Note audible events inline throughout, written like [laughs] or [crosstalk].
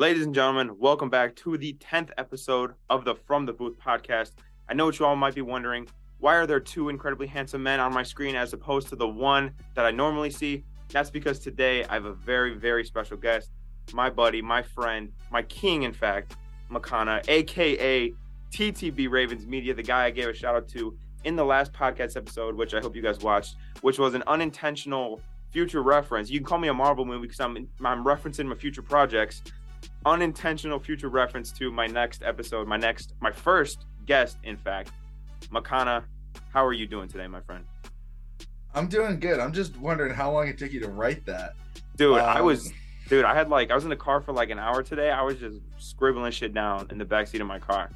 Ladies and gentlemen, welcome back to the 10th episode of the From the Booth podcast. I know what you all might be wondering. Why are there two incredibly handsome men on my screen as opposed to the one that I normally see? That's because today I have a very, very special guest, my buddy, my friend, my king, in fact, Makana, aka TTB Ravens Media, the guy I gave a shout out to in the last podcast episode, which I hope you guys watched, which was an unintentional future reference. You can call me a Marvel movie because I'm I'm referencing my future projects. Unintentional future reference to my next episode, my next, my first guest, in fact. Makana, how are you doing today, my friend? I'm doing good. I'm just wondering how long it took you to write that. Dude, um, I was dude, I had like I was in the car for like an hour today. I was just scribbling shit down in the backseat of my car.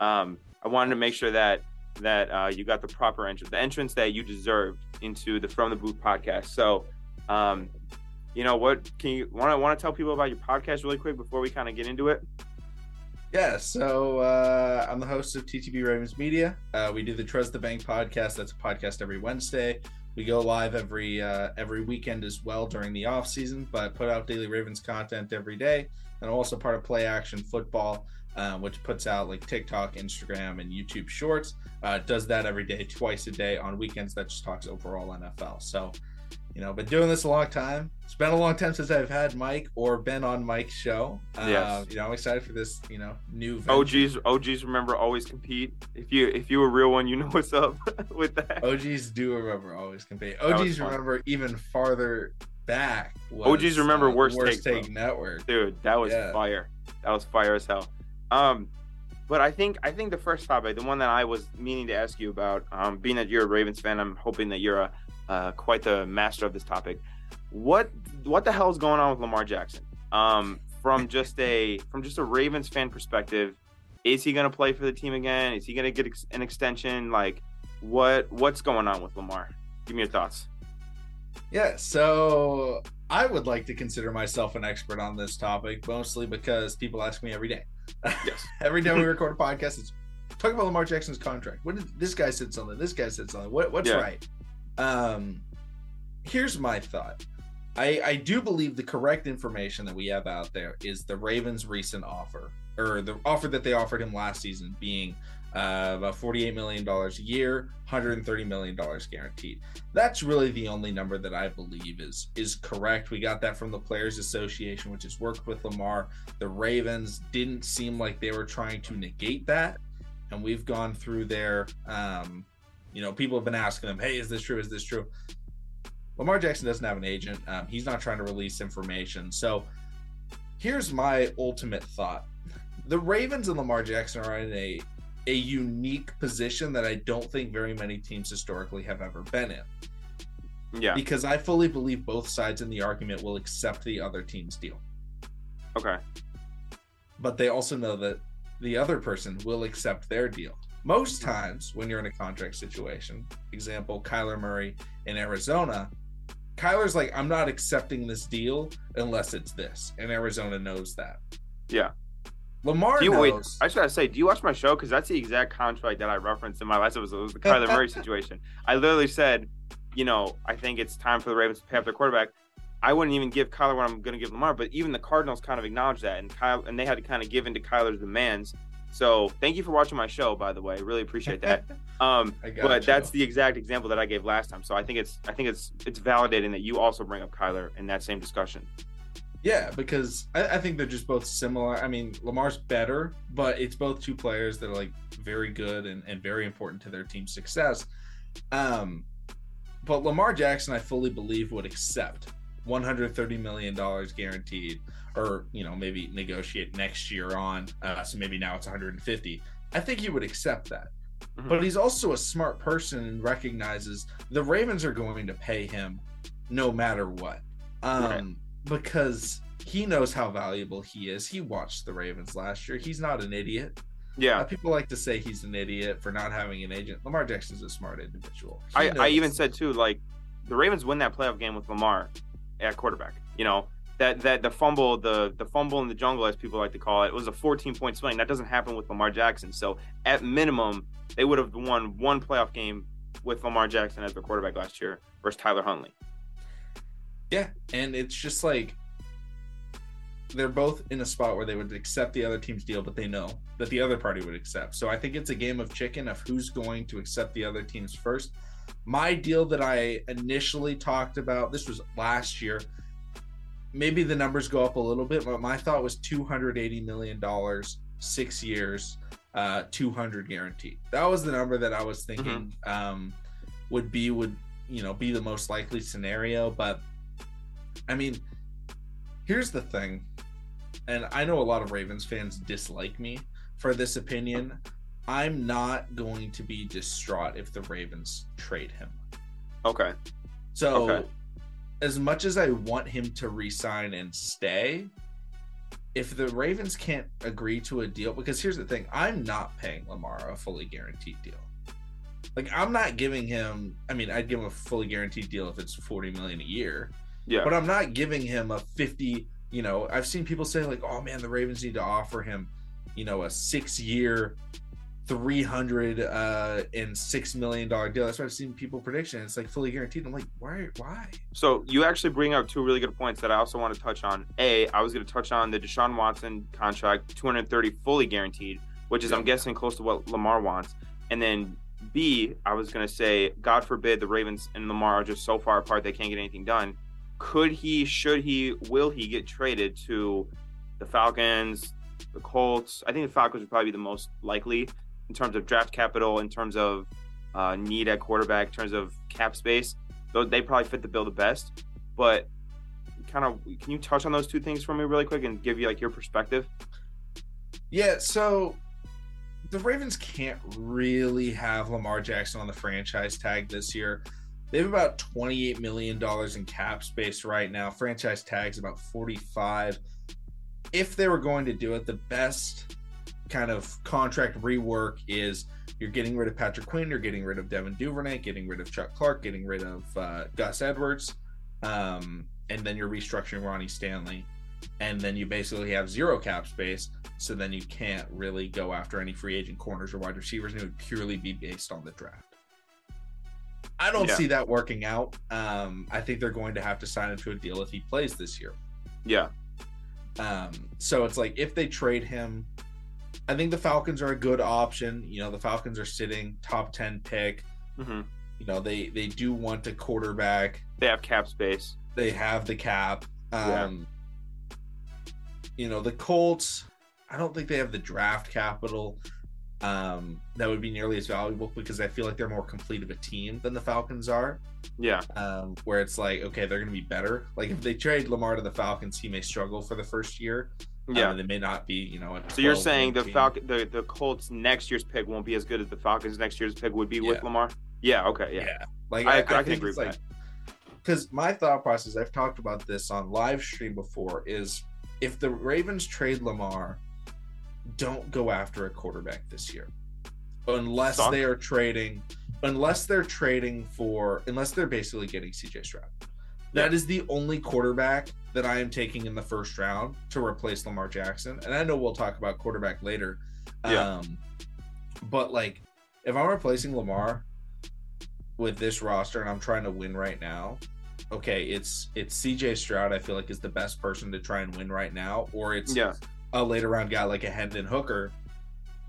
Um, I wanted to make sure that that uh, you got the proper entrance, the entrance that you deserved into the From the Booth podcast. So, um, you know what? Can you want to want to tell people about your podcast really quick before we kind of get into it? Yeah, so uh, I'm the host of TTB Ravens Media. Uh, we do the Trust the Bank podcast. That's a podcast every Wednesday. We go live every uh, every weekend as well during the off season, but put out daily Ravens content every day, and also part of Play Action Football, uh, which puts out like TikTok, Instagram, and YouTube Shorts. Uh, does that every day, twice a day. On weekends, that just talks overall NFL. So you know, been doing this a long time. It's been a long time since I've had Mike or been on Mike's show. Uh, yes. You know, I'm excited for this. You know, new venture. OGs. OGs remember always compete. If you if you a real one, you know what's up [laughs] with that. OGs do remember always compete. OGs remember even farther back. Was, OGs remember uh, worst, worst take, take network. Dude, that was yeah. fire. That was fire as hell. Um, but I think I think the first topic, the one that I was meaning to ask you about, um, being that you're a Ravens fan, I'm hoping that you're a uh, quite the master of this topic. What what the hell is going on with Lamar Jackson? Um, from just a from just a Ravens fan perspective, is he going to play for the team again? Is he going to get ex- an extension? Like, what what's going on with Lamar? Give me your thoughts. Yeah, so I would like to consider myself an expert on this topic, mostly because people ask me every day. Yes, [laughs] every day we record a podcast, it's talk about Lamar Jackson's contract. What did this guy said something? This guy said something. What what's yeah. right? Um, here's my thought. I, I do believe the correct information that we have out there is the Ravens' recent offer, or the offer that they offered him last season, being uh, about $48 million a year, $130 million guaranteed. That's really the only number that I believe is is correct. We got that from the Players Association, which has worked with Lamar. The Ravens didn't seem like they were trying to negate that. And we've gone through their um, you know, people have been asking them, "Hey, is this true? Is this true?" Lamar Jackson doesn't have an agent. Um, he's not trying to release information. So, here's my ultimate thought: the Ravens and Lamar Jackson are in a a unique position that I don't think very many teams historically have ever been in. Yeah. Because I fully believe both sides in the argument will accept the other team's deal. Okay. But they also know that the other person will accept their deal. Most times when you're in a contract situation, example, Kyler Murray in Arizona, Kyler's like, I'm not accepting this deal unless it's this. And Arizona knows that. Yeah. Lamar do you, knows. Wait, I just gotta say, do you watch my show? Because that's the exact contract that I referenced in my last episode. It was the Kyler Murray [laughs] situation. I literally said, you know, I think it's time for the Ravens to pay up their quarterback. I wouldn't even give Kyler what I'm going to give Lamar, but even the Cardinals kind of acknowledged that, and Kyle and they had to kind of give into Kyler's demands. So thank you for watching my show, by the way. Really appreciate that. [laughs] Um, but you. that's the exact example that I gave last time. So I think it's I think it's it's validating that you also bring up Kyler in that same discussion. Yeah, because I, I, think they're just both similar. I mean, Lamar's better, but it's both two players that are like very good and, and very important to their team's success. Um, but Lamar Jackson, I fully believe, would accept $130 million guaranteed or you know maybe negotiate next year on uh, so maybe now it's 150 i think he would accept that. Mm-hmm. but he's also a smart person and recognizes the ravens are going to pay him no matter what. Um, right. because he knows how valuable he is. He watched the ravens last year. He's not an idiot. Yeah. Uh, people like to say he's an idiot for not having an agent. Lamar jackson's a smart individual. I, I even said too like the ravens win that playoff game with lamar at quarterback you know that that the fumble, the the fumble in the jungle, as people like to call it, was a 14 point swing. That doesn't happen with Lamar Jackson. So at minimum, they would have won one playoff game with Lamar Jackson as their quarterback last year versus Tyler Huntley. Yeah, and it's just like they're both in a spot where they would accept the other team's deal, but they know that the other party would accept. So I think it's a game of chicken of who's going to accept the other teams first. My deal that I initially talked about, this was last year. Maybe the numbers go up a little bit, but my thought was $280 million, six years, uh, 200 guaranteed. That was the number that I was thinking mm-hmm. um, would be, would, you know, be the most likely scenario. But I mean, here's the thing and I know a lot of Ravens fans dislike me for this opinion. I'm not going to be distraught if the Ravens trade him. Okay. So, okay. As much as I want him to resign and stay, if the Ravens can't agree to a deal, because here's the thing I'm not paying Lamar a fully guaranteed deal. Like, I'm not giving him, I mean, I'd give him a fully guaranteed deal if it's 40 million a year. Yeah. But I'm not giving him a 50 you know, I've seen people say like, "Oh man, the Ravens need to offer him, you know, a six-year, three hundred uh and six million dollar deal." That's what I've seen people prediction. It's like fully guaranteed. I'm like, why? Why? So you actually bring up two really good points that I also want to touch on. A, I was going to touch on the Deshaun Watson contract, 230 fully guaranteed, which is yeah. I'm guessing close to what Lamar wants, and then B, I was going to say, God forbid the Ravens and Lamar are just so far apart they can't get anything done could he, should he, will he get traded to the Falcons, the Colts? I think the Falcons would probably be the most likely in terms of draft capital, in terms of uh, need at quarterback, in terms of cap space. Though they probably fit the bill the best. But kind of, can you touch on those two things for me really quick and give you like your perspective? Yeah. So the Ravens can't really have Lamar Jackson on the franchise tag this year. They have about $28 million in cap space right now. Franchise tags about 45. If they were going to do it, the best kind of contract rework is you're getting rid of Patrick Queen, you're getting rid of Devin Duvernay, getting rid of Chuck Clark, getting rid of uh, Gus Edwards, um, and then you're restructuring Ronnie Stanley. And then you basically have zero cap space. So then you can't really go after any free agent corners or wide receivers, and it would purely be based on the draft. I don't yeah. see that working out. Um, I think they're going to have to sign him to a deal if he plays this year. Yeah. Um, so it's like if they trade him, I think the Falcons are a good option. You know, the Falcons are sitting top ten pick. Mm-hmm. You know, they they do want a quarterback. They have cap space. They have the cap. Um, yeah. You know, the Colts. I don't think they have the draft capital um, that would be nearly as valuable because I feel like they're more complete of a team than the Falcons are. Yeah. Um, where it's like, okay, they're going to be better. Like if they trade Lamar to the Falcons, he may struggle for the first year. Um, yeah. Um, they may not be, you know. So you're saying the Falcon, the, the Colts next year's pick won't be as good as the Falcons next year's pick would be yeah. with Lamar? Yeah. Okay. Yeah. yeah. Like I, I, I, I can agree with like, that. Because my thought process, I've talked about this on live stream before, is if the Ravens trade Lamar don't go after a quarterback this year unless they are trading unless they're trading for unless they're basically getting CJ Stroud. That yeah. is the only quarterback that I am taking in the first round to replace Lamar Jackson. And I know we'll talk about quarterback later. Yeah. Um, but like if I'm replacing Lamar with this roster and I'm trying to win right now, okay, it's it's CJ Stroud I feel like is the best person to try and win right now or it's yeah a later round guy like a Hendon Hooker.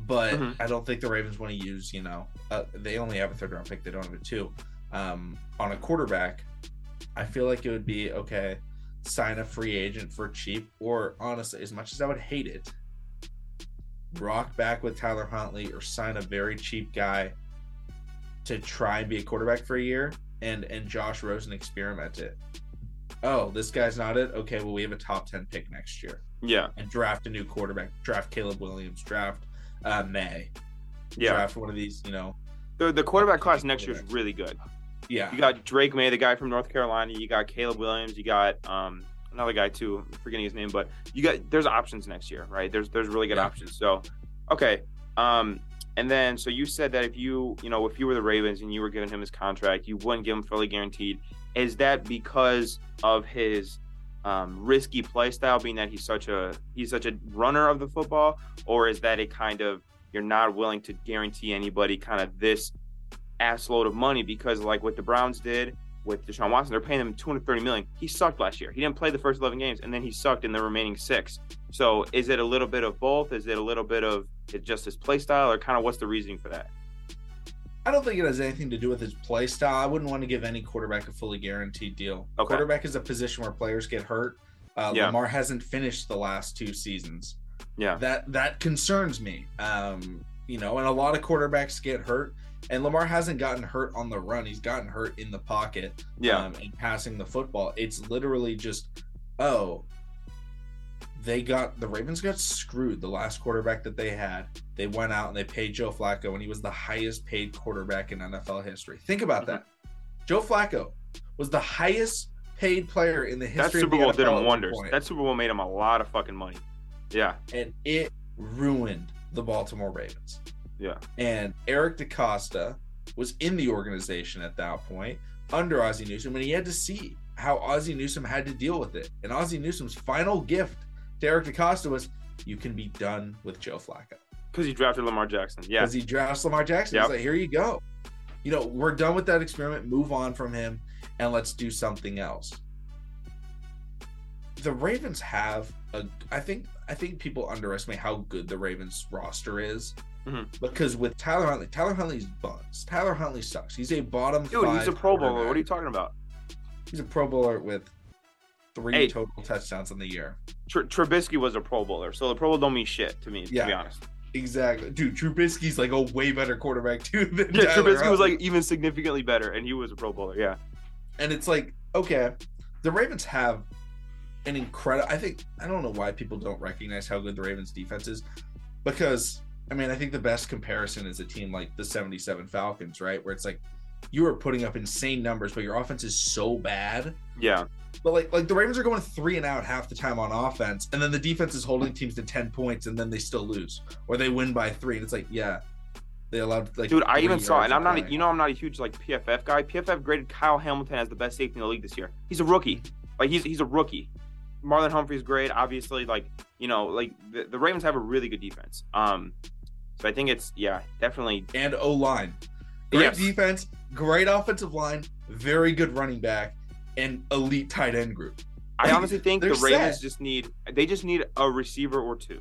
But mm-hmm. I don't think the Ravens want to use, you know, uh, they only have a third round pick. They don't have a two. Um, on a quarterback, I feel like it would be okay, sign a free agent for cheap, or honestly, as much as I would hate it, rock back with Tyler Huntley or sign a very cheap guy to try and be a quarterback for a year and and Josh Rosen experiment it. Oh, this guy's not it. Okay, well we have a top ten pick next year. Yeah. And draft a new quarterback. Draft Caleb Williams. Draft uh, Maye. Yeah. Draft one of these, you know. The, the quarterback class next year is really good. Yeah. You got Drake Maye, the guy from North Carolina. You got Caleb Williams. You got um, another guy too. I'm forgetting his name, but you got there's options next year, right? There's there's really good yeah. options. So, okay. Um, and then so you said that if you you know if you were the Ravens and you were giving him his contract, you wouldn't give him fully guaranteed. Is that because of his um, risky play style, being that he's such a he's such a runner of the football, or is that a kind of you're not willing to guarantee anybody kind of this ass load of money because like what the Browns did, with Deshaun Watson. They're paying him 230 million. He sucked last year. He didn't play the first 11 games, and then he sucked in the remaining six. So is it a little bit of both? Is it a little bit of just his play style, or kind of what's the reasoning for that? I don't think it has anything to do with his play style. I wouldn't want to give any quarterback a fully guaranteed deal. Okay. Quarterback is a position where players get hurt. Uh, Yeah. Lamar hasn't finished the last two seasons. Yeah. That that concerns me. Um, you know, and a lot of quarterbacks get hurt, and Lamar hasn't gotten hurt on the run. He's gotten hurt in the pocket. Yeah. um, and passing the football. It's literally just, oh, they got the Ravens got screwed. The last quarterback that they had, they went out and they paid Joe Flacco, and he was the highest paid quarterback in NFL history. Think about Mm-hmm. that. Joe Flacco was the highest paid player in the that history Super of the Bowl did him wonders. That Super Bowl made him a lot of fucking money. Yeah. and it ruined the Baltimore Ravens. Yeah. And Eric DeCosta was in the organization at that point under Ozzie Newsome, and he had to see how Ozzie Newsome had to deal with it. And Ozzie Newsome's final gift to Eric DeCosta was, "You can be done with Joe Flacco," Because he drafted Lamar Jackson. Yeah. because he drafts Lamar Jackson. Yep. He's like, "Here you go. You know, we're done with that experiment. Move on from him, and let's do something else." The Ravens have a. I think. I think people underestimate how good the Ravens roster is. Mhm. Because with Tyler Huntley, Tyler Huntley's buns. Tyler Huntley sucks. He's a bottom Dude, he's a Pro Bowler. What are you talking about? He's a Pro Bowler with three Hey. total touchdowns in the year. Tr- Trubisky was a Pro Bowler, so the Pro Bowl don't mean shit to me, to Yeah. be honest. Exactly, dude. Trubisky's like a way better quarterback too than Yeah, Tyler Trubisky was like even significantly better, and he was a Pro Bowler. Yeah. and it's like okay, the Ravens have an incredible. I think I don't know why people don't recognize how good the Ravens defense is, because I mean I think the best comparison is a team like the '77 Falcons, right? Where it's like you are putting up insane numbers, but your offense is so bad. Yeah. But like like the Ravens are going three and out half the time on offense, and then the defense is holding teams to ten points, and then they still lose or they win by three, and it's like yeah, they allowed like Dude, I even saw, and I'm not, a, you know, I'm not a huge like PFF guy. PFF graded Kyle Hamilton as the best safety in the league this year. He's a rookie. Like he's he's a rookie. Marlon Humphrey's great, obviously. Like you know, like the, the Ravens have a really good defense. Um, so I think it's yeah, definitely. and O line. Great Yes. defense, great offensive line, very good running back, and elite tight end group. I honestly think the Ravens set. just need they just need a receiver or two.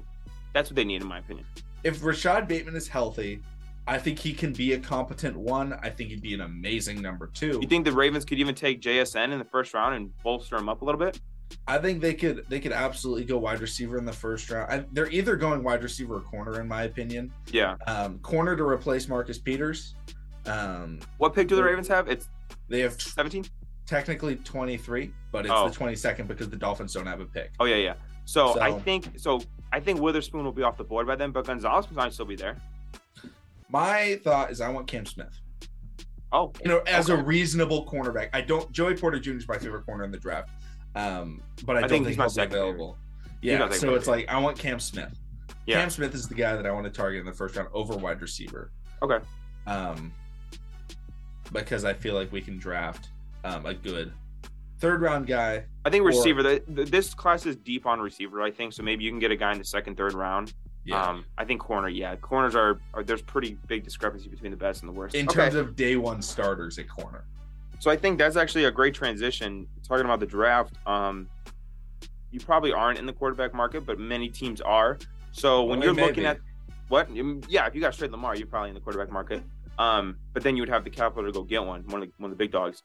That's what they need, in my opinion. If Rashod Bateman is healthy, I think he can be a competent one. I think he'd be an amazing number two. You think the Ravens could even take JSN in the first round and bolster him up a little bit? I think they could they could absolutely go wide receiver in the first round. I, they're either going wide receiver or corner, in my opinion. Yeah. Um, corner to replace Marcus Peters. Um, What pick do the Ravens have? It's they have 17. technically 23, but it's Oh. the 22nd because the Dolphins don't have a pick. Oh yeah, yeah. So, I think so. I think Witherspoon will be off the board by then, but Gonzalez might still be there. My thought is I want Cam Smith. Oh, you know, as a reasonable cornerback. I don't. Joey Porter Jr. is my favorite corner in the draft, um, but I, I don't think think, he's he'll second available. Yeah, second so it's like I want Cam Smith. Yeah. Cam Smith is the guy that I want to target in the first round over wide receiver. Okay. Um, because I feel like we can draft um, a good third round guy. I think Or- receiver. The, the, this class is deep on receiver. I think so. Maybe you can get a guy in the second, third round. Yeah. Um, I think corner. Yeah, corners are, are there's pretty big discrepancy between the best and the worst. in Okay. terms of day one starters at corner. So I think that's actually a great transition. Talking about the draft, um, you probably aren't in the quarterback market, but many teams are. So when Well, you're looking at what, yeah, if you got straight Lamar, you're probably in the quarterback market. Um, but then you would have the capital to go get one, one of the, one of the big dogs.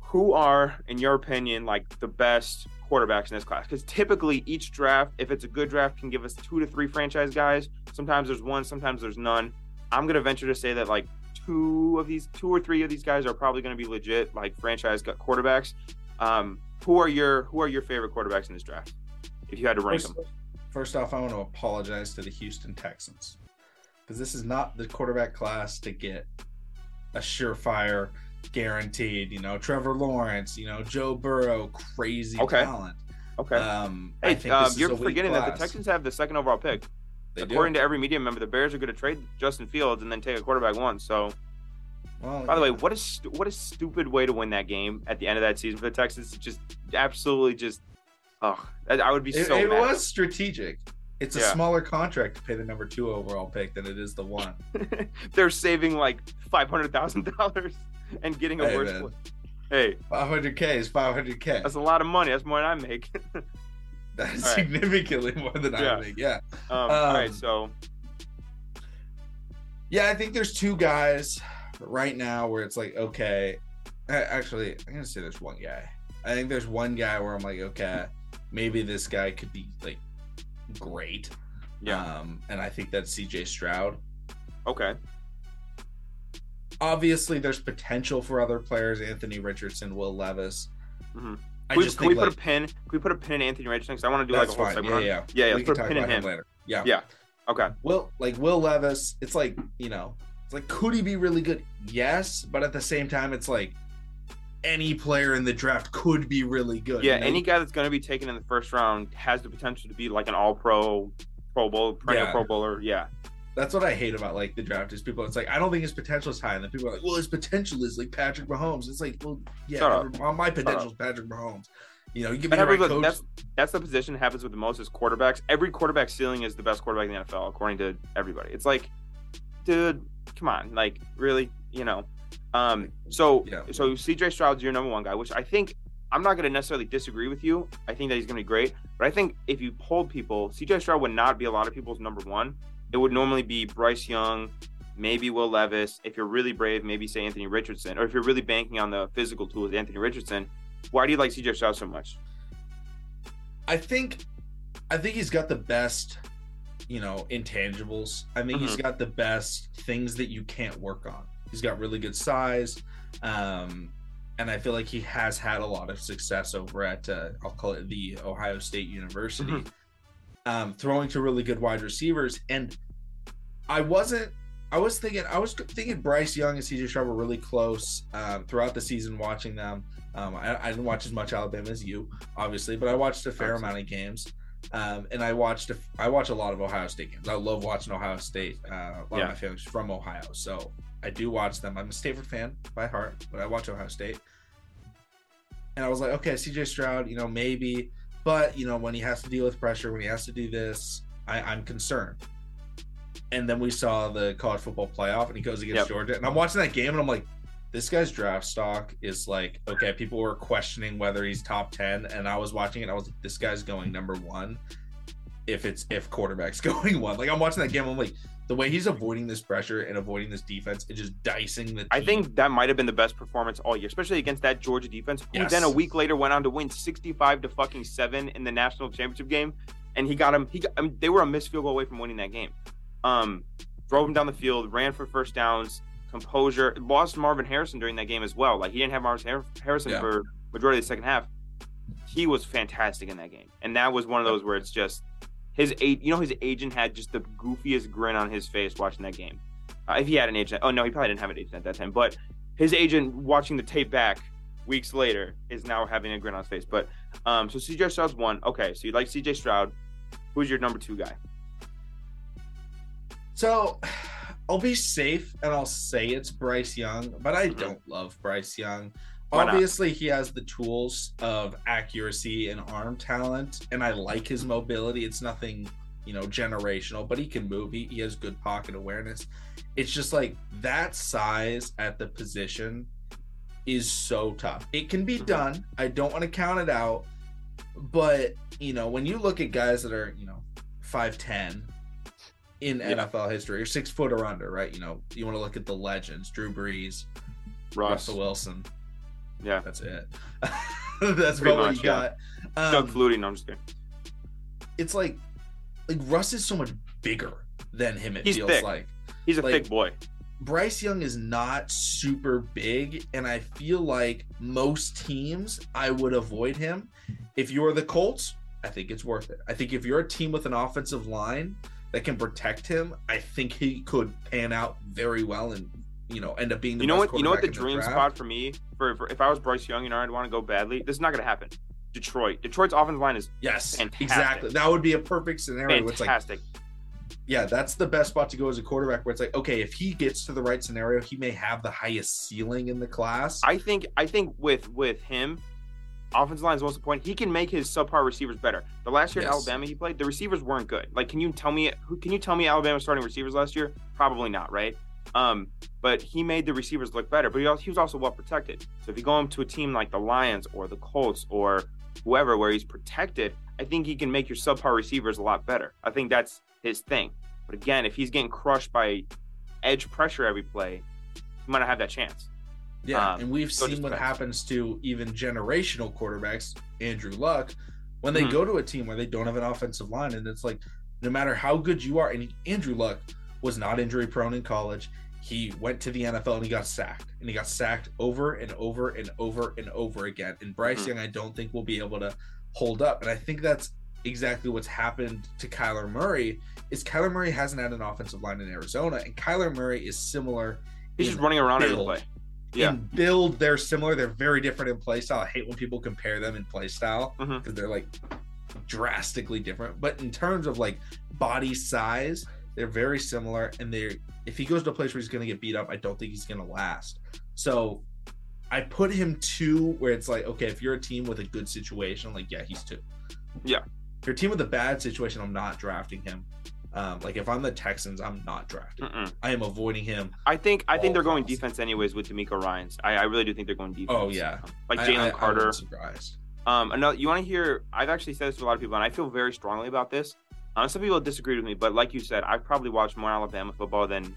Who are, in your opinion, like the best quarterbacks in this class? Because typically each draft, if it's a good draft, can give us two to three franchise guys. Sometimes there's one, sometimes there's none. I'm gonna venture to say that like two of these, two or three of these guys are probably gonna be legit like franchise quarterbacks. Um, who are your who are your favorite quarterbacks in this draft? If you had to rank First, them, first off, I want to apologize to the Houston Texans because this is not the quarterback class to get a surefire, guaranteed. You know, Trevor Lawrence, you know, Joe Burrow, crazy Okay. talent. okay. Um, I hey, think um, you're forgetting that the. Texans have the second overall pick. They do. According to every media member, the Bears are going to trade Justin Fields and then take a quarterback one. So, Well, by the way, what a stu- what a stupid way to win that game at the end of that season for the Texans. Just absolutely just, oh, I would be it, so it mad. was strategic. It's a Yeah. smaller contract to pay the number two overall pick than it is the one. [laughs] They're saving like five hundred thousand dollars and getting a Hey, worse. man. Hey, 500k is 500k. That's a lot of money. That's more than I make. [laughs] That's significantly more than yeah. I make. Yeah. Um, um, all right. Um, so. Yeah, I think there's two guys right now where it's like, okay, actually, I'm gonna say there's one guy. I think there's one guy where I'm like, okay, maybe this guy could be like great. Yeah. Um, and I think that's CJ Stroud. Okay. Obviously, there's potential for other players: Anthony Richardson, Will Levis. Mm-hmm. I we, just can we put a pin? Can we put a pin in Anthony Richardson? Because I want to do like a whole segment. Yeah, yeah, yeah. yeah let's put a pin in him. him. later. Yeah, yeah. Okay. Will like Will Levis? It's like you know, it's like could he be really good? Yes, but at the same time, it's like any player in the draft could be really good. Yeah, any guy that's going to be taken in the first round has the potential to be like an All Pro, Pro Bowl, perennial yeah. Pro Bowler. Yeah. That's what I hate about like the draft is people. It's like I don't think his potential is high, and then people are like, "Well, his potential is like Patrick Mahomes." It's like, well, yeah, my potential is Patrick Mahomes. You know, you give me the right coach. That's that's the position that happens with the most is quarterbacks. Every quarterback ceiling is the best quarterback in the NFL, according to everybody. It's like, dude, come on, like really, you know. Um, so yeah. so CJ Stroud's your number one guy, which I think I'm not going to necessarily disagree with you. I think that he's going to be great, but I think if you polled people, CJ Stroud would not be a lot of people's number one. It would normally be Bryce Young, maybe Will Levis. If you're really brave, maybe say Anthony Richardson, or if you're really banking on the physical tools, Anthony Richardson. Why do you like CJ Stroud so much? I think, I think he's got the best, you know, intangibles. I think mm-hmm. he's got the best things that you can't work on. He's got really good size. Um, and I feel like he has had a lot of success over at, uh, I'll call it the Ohio State University, mm-hmm. um, throwing to really good wide receivers. And I wasn't, I was thinking, I was thinking Bryce Young and CJ Stroud were really close um, throughout the season watching them. Um, I, I, didn't watch as much Alabama as you, obviously, but I watched a fair amount of games. Um, and I watched a, I watch a lot of Ohio State games. I love watching Ohio State. Uh, a lot yeah. of my family's from Ohio, so I do watch them. I'm a Stanford fan by heart, but I watch Ohio State. And I was like, okay, CJ Stroud, you know, maybe, but you know, when he has to deal with pressure, when he has to do this, I, I'm concerned. And then we saw the college football playoff, and he goes against yep. Georgia, and I'm watching that game, and I'm like, this guy's draft stock is like, okay, people were questioning whether he's top ten, and I was watching it, I was like, this guy's going number one. If it's if quarterback's [laughs] going one, like I'm watching that game, I'm like, the way he's avoiding this pressure and avoiding this defense and just dicing the team. I think that might have been the best performance all year, especially against that Georgia defense, who yes. then a week later went on to win 65 to fucking 7 in the national championship game. And he got him, he got, I mean, they were a missed field goal away from winning that game. Um, drove him down the field, ran for first downs, composure, lost Marvin Harrison during that game as well. Like he didn't have Marvin Harrison yeah. for majority of the second half. He was fantastic in that game. And that was one of those where it's just his you know, his agent had just the goofiest grin on his face watching that game. Uh, if he had an agent, oh no, he probably didn't have an agent at that time. But his agent watching the tape back weeks later is now having a grin on his face. But um, so CJ Stroud's one. Okay, so you like CJ Stroud. Who's your number two guy? So [sighs] I'll be safe and I'll say it's Bryce Young, but I mm-hmm. don't love Bryce Young. Obviously, he has the tools of accuracy and arm talent, and I like his mobility. It's nothing, you know, generational, but he can move. He, he has good pocket awareness. It's just like that size at the position is so tough. It can be mm-hmm. done. I don't want to count it out, but you know, when you look at guys that are, you know, 5'10 in yeah. NFL history or six foot or under, right? You know, you want to look at the legends, Drew Brees, Russ. Russell Wilson. Yeah, that's it. [laughs] that's Pretty what much, you got. Um, Doug Flutie. No, I'm just kidding. It's like, like Russ is so much bigger than him. It He's feels thick. like he's a like, thick boy. Bryce Young is not super big, and I feel like most teams I would avoid him. If you're the Colts, I think it's worth it. I think if you're a team with an offensive line that can protect him, I think he could pan out very well and you know end up being you know what you know what the dream the spot for me for, for, if I was Bryce Young, you know I'd want to go badly. This is not going to happen. Detroit, Detroit's offensive line is yes, fantastic. exactly. That would be a perfect scenario. Fantastic. Like, yeah, that's the best spot to go as a quarterback. Where it's like, okay, if he gets to the right scenario, he may have the highest ceiling in the class. I think. I think with with him, offensive line is most important. He can make his subpar receivers better. The last year yes. at Alabama he played, the receivers weren't good. Like, can you tell me who? Can you tell me Alabama starting receivers last year? Probably not, right? Um, but he made the receivers look better. But he, also, he was also well protected. So if you go to a team like the Lions or the Colts or whoever, where he's protected, I think he can make your subpar receivers a lot better. I think that's his thing. But again, if he's getting crushed by edge pressure every play, he might not have that chance. Yeah, um, and we've so seen what happens to even generational quarterbacks, Andrew Luck, when they mm-hmm. go to a team where they don't have an offensive line, and it's like no matter how good you are, and Andrew Luck was not injury prone in college. He went to the NFL and he got sacked, and he got sacked over and over and over and over again. And Bryce mm-hmm. Young, I don't think will be able to hold up, and I think that's exactly what's happened to Kyler Murray. Is Kyler Murray hasn't had an offensive line in Arizona, and Kyler Murray is similar. He's just running around every play yeah. in build they're similar they're very different in play style i hate when people compare them in play style because mm-hmm. they're like drastically different but in terms of like body size they're very similar and they're if he goes to a place where he's going to get beat up i don't think he's going to last so i put him two where it's like okay if you're a team with a good situation like yeah he's two yeah if you're a team with a bad situation i'm not drafting him um, like if I'm the Texans, I'm not drafting. Mm-mm. I am avoiding him. I think I think they're going defense anyways with DeMeco Ryans. I, I really do think they're going defense. Oh yeah, like Jalen Carter. surprised. Um, another you want to hear? I've actually said this to a lot of people, and I feel very strongly about this. Um, some people disagree with me, but like you said, I've probably watched more Alabama football than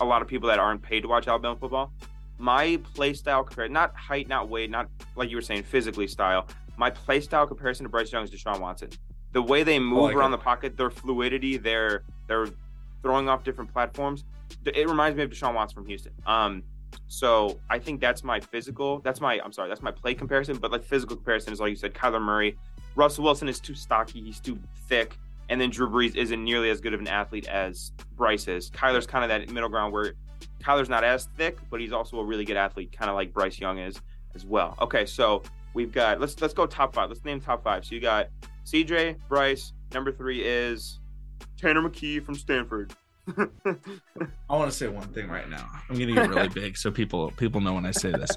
a lot of people that aren't paid to watch Alabama football. My play style compared, not height, not weight, not like you were saying physically style. My play style comparison to Bryce Young is Deshaun Watson the way they move like around the pocket, their fluidity, their they're throwing off different platforms. It reminds me of Deshaun Watson from Houston. Um, so I think that's my physical. That's my I'm sorry, that's my play comparison. But like physical comparison is like you said, Kyler Murray, Russell Wilson is too stocky, he's too thick, and then Drew Brees isn't nearly as good of an athlete as Bryce is. Kyler's kind of that middle ground where Kyler's not as thick, but he's also a really good athlete, kind of like Bryce Young is as well. Okay, so we've got let's let's go top five. Let's name top five. So you got CJ, Bryce. Number three is Tanner McKee from Stanford. [laughs] I want to say one thing right now. I'm gonna get really [laughs] big so people people know when I say this.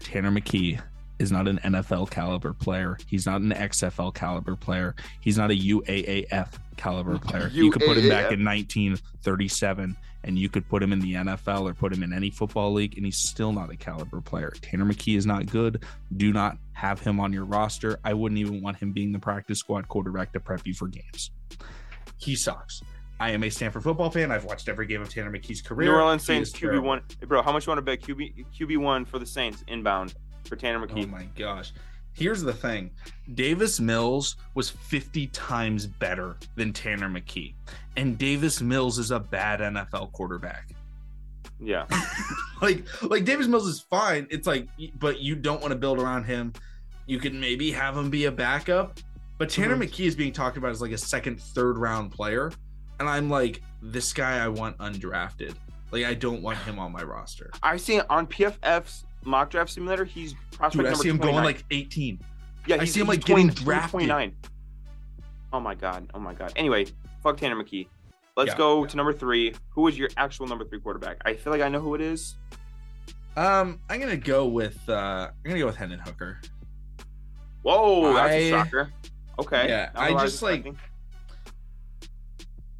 Tanner McKee is not an NFL caliber player. He's not an XFL caliber player. He's not a UAAF caliber player. UAAF. You could put him back in 1937 and you could put him in the NFL or put him in any football league, and he's still not a caliber player. Tanner McKee is not good. Do not have him on your roster. I wouldn't even want him being the practice squad quarterback to prep you for games. He sucks. I am a Stanford football fan. I've watched every game of Tanner McKee's career. New Orleans Saints QB one, bro. How much you want to bet QB QB one for the Saints inbound for Tanner McKee? Oh my gosh. Here's the thing Davis Mills was 50 times better than Tanner McKee. And Davis Mills is a bad NFL quarterback. Yeah. [laughs] like like Davis Mills is fine. It's like but you don't want to build around him. You can maybe have him be a backup. But Tanner mm-hmm. McKee is being talked about as like a second, third round player. And I'm like, this guy I want undrafted. Like I don't want [sighs] him on my roster. I see on PFF's mock draft simulator, he's prospect Dude, I see him 29. going like 18. Yeah, I see him like 20, getting drafted. 29. Oh my god. Oh my god. Anyway, fuck Tanner McKee. Let's yeah, go yeah. to number three. Who is your actual number three quarterback? I feel like I know who it is. Um, I'm gonna go with uh I'm gonna go with Hendon Hooker. Whoa, that's I, a shocker. Okay. Yeah, I just like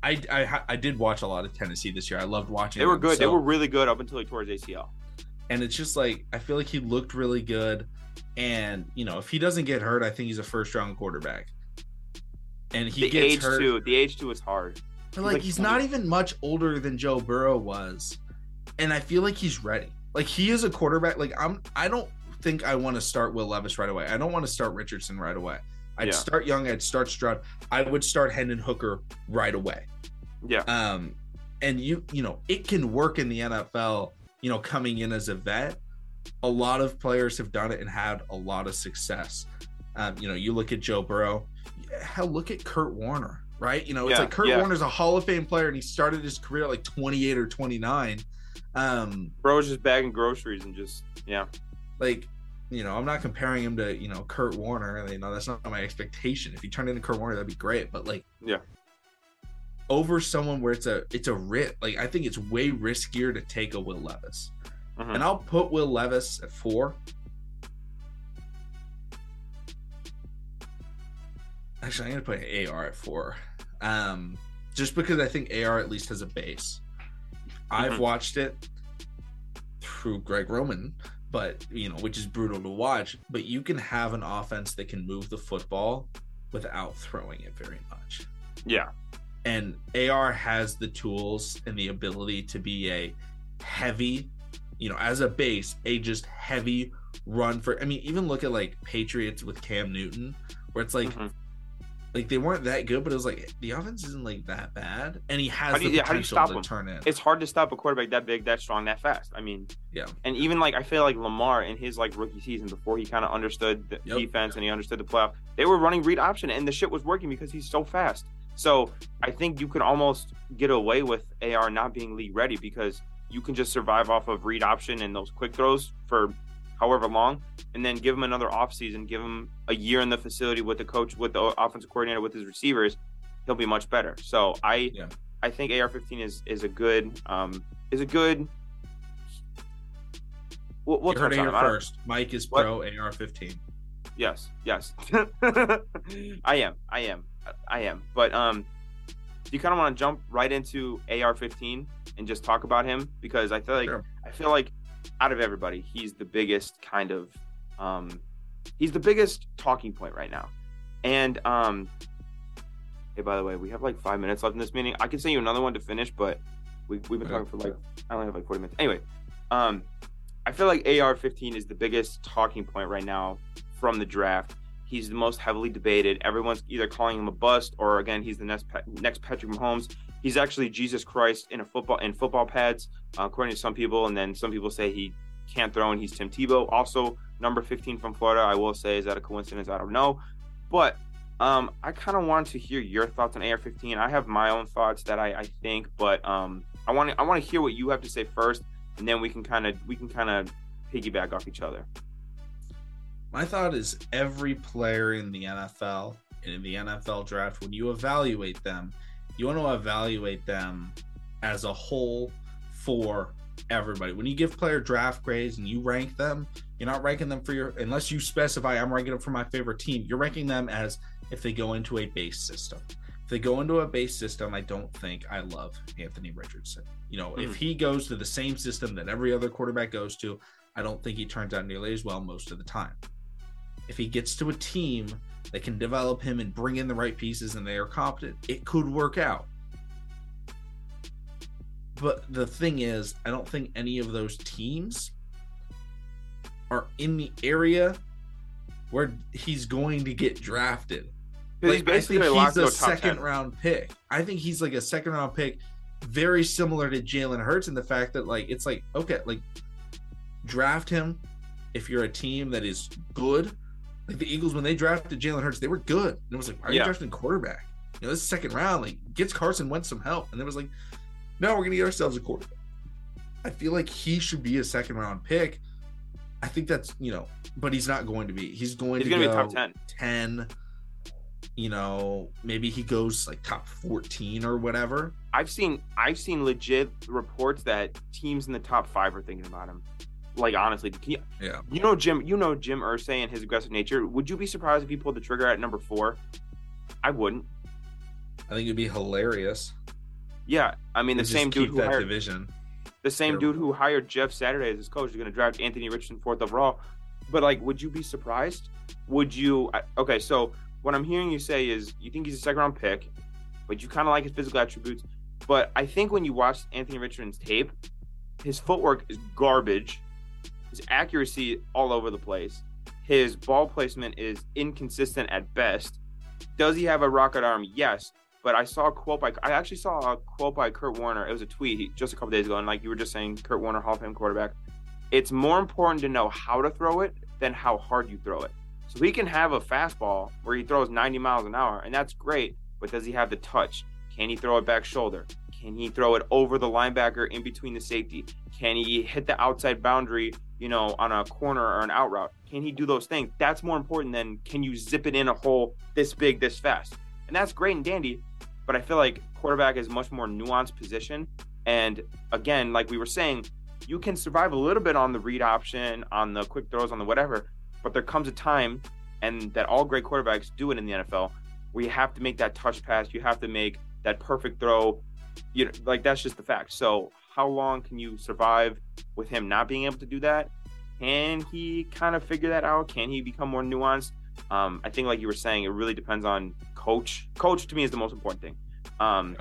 I, I I did watch a lot of Tennessee this year. I loved watching. They were them, good. So, they were really good up until he tore his ACL and it's just like I feel like he looked really good. And you know, if he doesn't get hurt, I think he's a first round quarterback. And he the gets age hurt. too. The age too is hard. But like, like he's not even much older than Joe Burrow was, and I feel like he's ready. Like he is a quarterback. Like I'm. I don't think I want to start Will Levis right away. I don't want to start Richardson right away. I'd yeah. start Young. I'd start Stroud. I would start Hendon Hooker right away. Yeah. Um, and you you know it can work in the NFL you know, coming in as a vet, a lot of players have done it and had a lot of success. Um, you know, you look at Joe Burrow, hell, look at Kurt Warner, right? You know, it's yeah, like Kurt yeah. Warner's a Hall of Fame player and he started his career at like 28 or 29. Um, Bro was just bagging groceries and just, yeah. Like, you know, I'm not comparing him to, you know, Kurt Warner. You know, that's not my expectation. If he turned into Kurt Warner, that'd be great. But like, yeah, over someone where it's a it's a risk. Like I think it's way riskier to take a Will Levis, mm-hmm. and I'll put Will Levis at four. Actually, I'm gonna put AR at four, um, just because I think AR at least has a base. I've watched it through Greg Roman, but you know, which is brutal to watch. But you can have an offense that can move the football without throwing it very much. Yeah. And AR has the tools and the ability to be a heavy, you know, as a base, a just heavy run for I mean, even look at like Patriots with Cam Newton, where it's like mm-hmm like they weren't that good, but it was like the offense isn't like that bad, and he has do you, the yeah, potential how do you stop him? turn it. It's hard to stop a quarterback that big, that strong, that fast. I mean, yeah. And even like I feel like Lamar in his like rookie season before he kind of understood the yep. defense and he understood the playoff, they were running read option and the shit was working because he's so fast. So I think you can almost get away with AR not being league ready because you can just survive off of read option and those quick throws for however long, and then give him another offseason, give him a year in the facility with the coach, with the offensive coordinator, with his receivers, he'll be much better. So I yeah. I think AR15 is is a good um is a good. We'll, we'll touch on first. Mike is what? pro AR15. Yes, yes, [laughs] I am, I am, I am. But um, do you kind of want to jump right into AR15 and just talk about him because I feel like sure. I feel like out of everybody, he's the biggest kind of um, he's the biggest talking point right now. And um, hey, by the way, we have like five minutes left in this meeting. I can send you another one to finish, but we, we've been talking for like I only have like 40 minutes. Anyway, um, I feel like AR15 is the biggest talking point right now from the draft. He's the most heavily debated. Everyone's either calling him a bust or again, he's the next next Patrick Mahomes. He's actually Jesus Christ in a football in football pads, uh, according to some people, and then some people say he can't throw and he's Tim Tebow. Also, number 15 from Florida. I will say, is that a coincidence? I don't know, but um, I kind of want to hear your thoughts on AR15. I have my own thoughts that I, I think, but um, I want to I want to hear what you have to say first, and then we can kind of we can kind of piggyback off each other my thought is every player in the NFL and in the NFL draft, when you evaluate them, you want to evaluate them as a whole for everybody. When you give player draft grades and you rank them, you're not ranking them for your unless you specify I'm ranking them for my favorite team. You're ranking them as if they go into a base system. If they go into a base system, I don't think I love Anthony Richardson. You know, mm-hmm. if he goes to the same system that every other quarterback goes to, I don't think he turns out nearly as well most of the time if he gets to a team that can develop him and bring in the right pieces and they are competent, it could work out. But the thing is, I don't think any of those teams are in the area where he's going to get drafted. Like, he's basically I think he's a second 10. round pick. I think he's like a second round pick, very similar to Jalen Hurts in the fact that like it's like okay, like draft him if you're a team that is good like the Eagles when they drafted Jalen Hurts, they were good. And it was like, why are yeah. you drafting quarterback? You know, this second round, like gets Carson Wentz some help. And it was like, no, we're gonna get ourselves a quarterback. I feel like he should be a second round pick. I think that's you know, but he's not going to be. He's going he's to gonna go be top 10. 10. You know, maybe he goes like top 14 or whatever. I've seen I've seen legit reports that teams in the top five are thinking about him like honestly, you, yeah. You know Jim, you know Jim Irsay and his aggressive nature. Would you be surprised if he pulled the trigger at number four? I wouldn't. I think it'd be hilarious. Yeah, I mean the same dude who hired division. The same dude who hired Jeff Saturday as his coach is going to draft Anthony Richardson fourth overall. But like, would you be surprised? Would you? Okay, so what I'm hearing you say is you think he's a second round pick, but you kind of like his physical attributes. But I think when you watch Anthony Richardson's tape, his footwork is garbage his accuracy all over the place. His ball placement is inconsistent at best. Does he have a rocket arm? Yes. But I saw a quote by I actually saw a quote by Kurt Warner. It was a tweet just a couple days ago, and like you were just saying, Kurt Warner, Hall of Fame quarterback. It's more important to know how to throw it than how hard you throw it. So he can have a fastball where he throws 90 miles an hour, and that's great. But does he have the touch? Can he throw it back shoulder? Can he throw it over the linebacker in between the safety? Can he hit the outside boundary, you know, on a corner or an out route? Can he do those things? That's more important than can you zip it in a hole this big, this fast? And that's great and dandy, but I feel like quarterback is much more nuanced position. And again, like we were saying, you can survive a little bit on the read option, on the quick throws, on the whatever, but there comes a time, and that all great quarterbacks do it in the NFL, where you have to make that touch pass, you have to make that perfect throw, you know, like that's just the fact. So how long can you survive with him not being able to do that? Can he kind of figure that out? Can he become more nuanced? Um, I think, like you were saying, it really depends on coach. Coach to me is the most important thing. Um,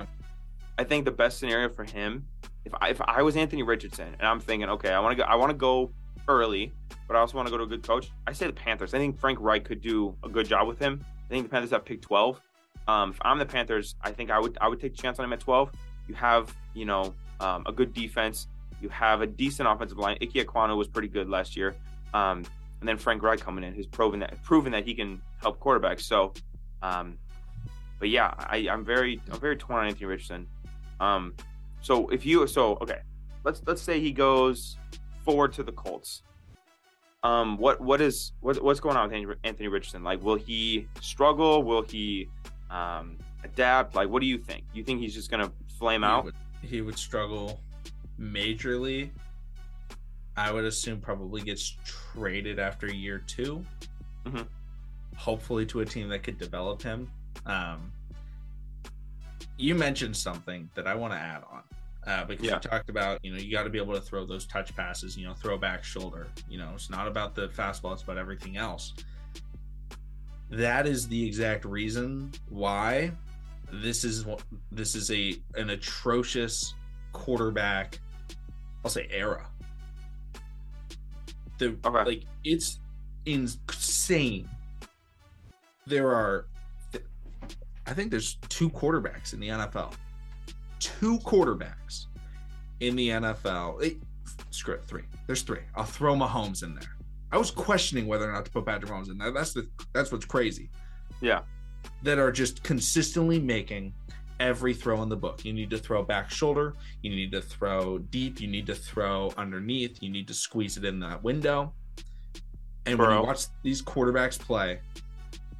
I think the best scenario for him, if I, if I was Anthony Richardson and I'm thinking, okay, I want to go, I want to go early, but I also want to go to a good coach. I say the Panthers. I think Frank Reich could do a good job with him. I think the Panthers have pick 12. Um, if I'm the Panthers, I think I would I would take a chance on him at 12. You have you know um, a good defense. You have a decent offensive line. Ike Ekwonu was pretty good last year. Um, and then Frank Reich coming in, who's proven that proven that he can help quarterbacks. So, um, but yeah, I, I'm very I'm very torn on Anthony Richardson. Um, so if you so okay, let's let's say he goes forward to the Colts. Um, what what is what, what's going on with Anthony Richardson? Like, will he struggle? Will he um, adapt? Like, what do you think? You think he's just gonna flame he out? Would, he would struggle majorly. I would assume probably gets traded after year 2 Mhm. Hopefully to a team that could develop him. Um, you mentioned something that I want to add on. Uh, because Yeah. you talked about, you know, you got to be able to throw those touch passes, you know, throw back shoulder. You know, it's not about the fastball, it's about everything else. That is the exact reason why this is what this is a an atrocious quarterback I'll say era. The Okay. like it's insane. There are I think there's two quarterbacks in the NFL. Two quarterbacks in the NFL. Eh, screw it, three. There's three. I'll throw Mahomes in there. I was questioning whether or not to put Patrick Mahomes in there. That's the that's what's crazy. Yeah. That are just consistently making every throw in the book. You need to throw back shoulder. You need to throw deep. You need to throw underneath. You need to squeeze it in that window. And when you watch these quarterbacks play,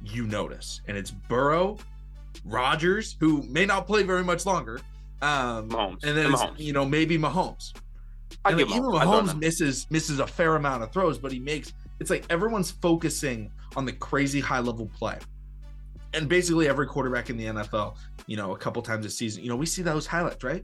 you notice. And it's Burrow, Rodgers, who may not play very much longer. Um, Mahomes. and then Mahomes. you know maybe Mahomes. I And give like, even Mahomes. I throw Mahomes him. misses misses a fair amount of throws, but he makes it's like everyone's focusing on the crazy high level play. And basically every quarterback in the NFL, you know, a couple times a season, you know, we see those highlights, right?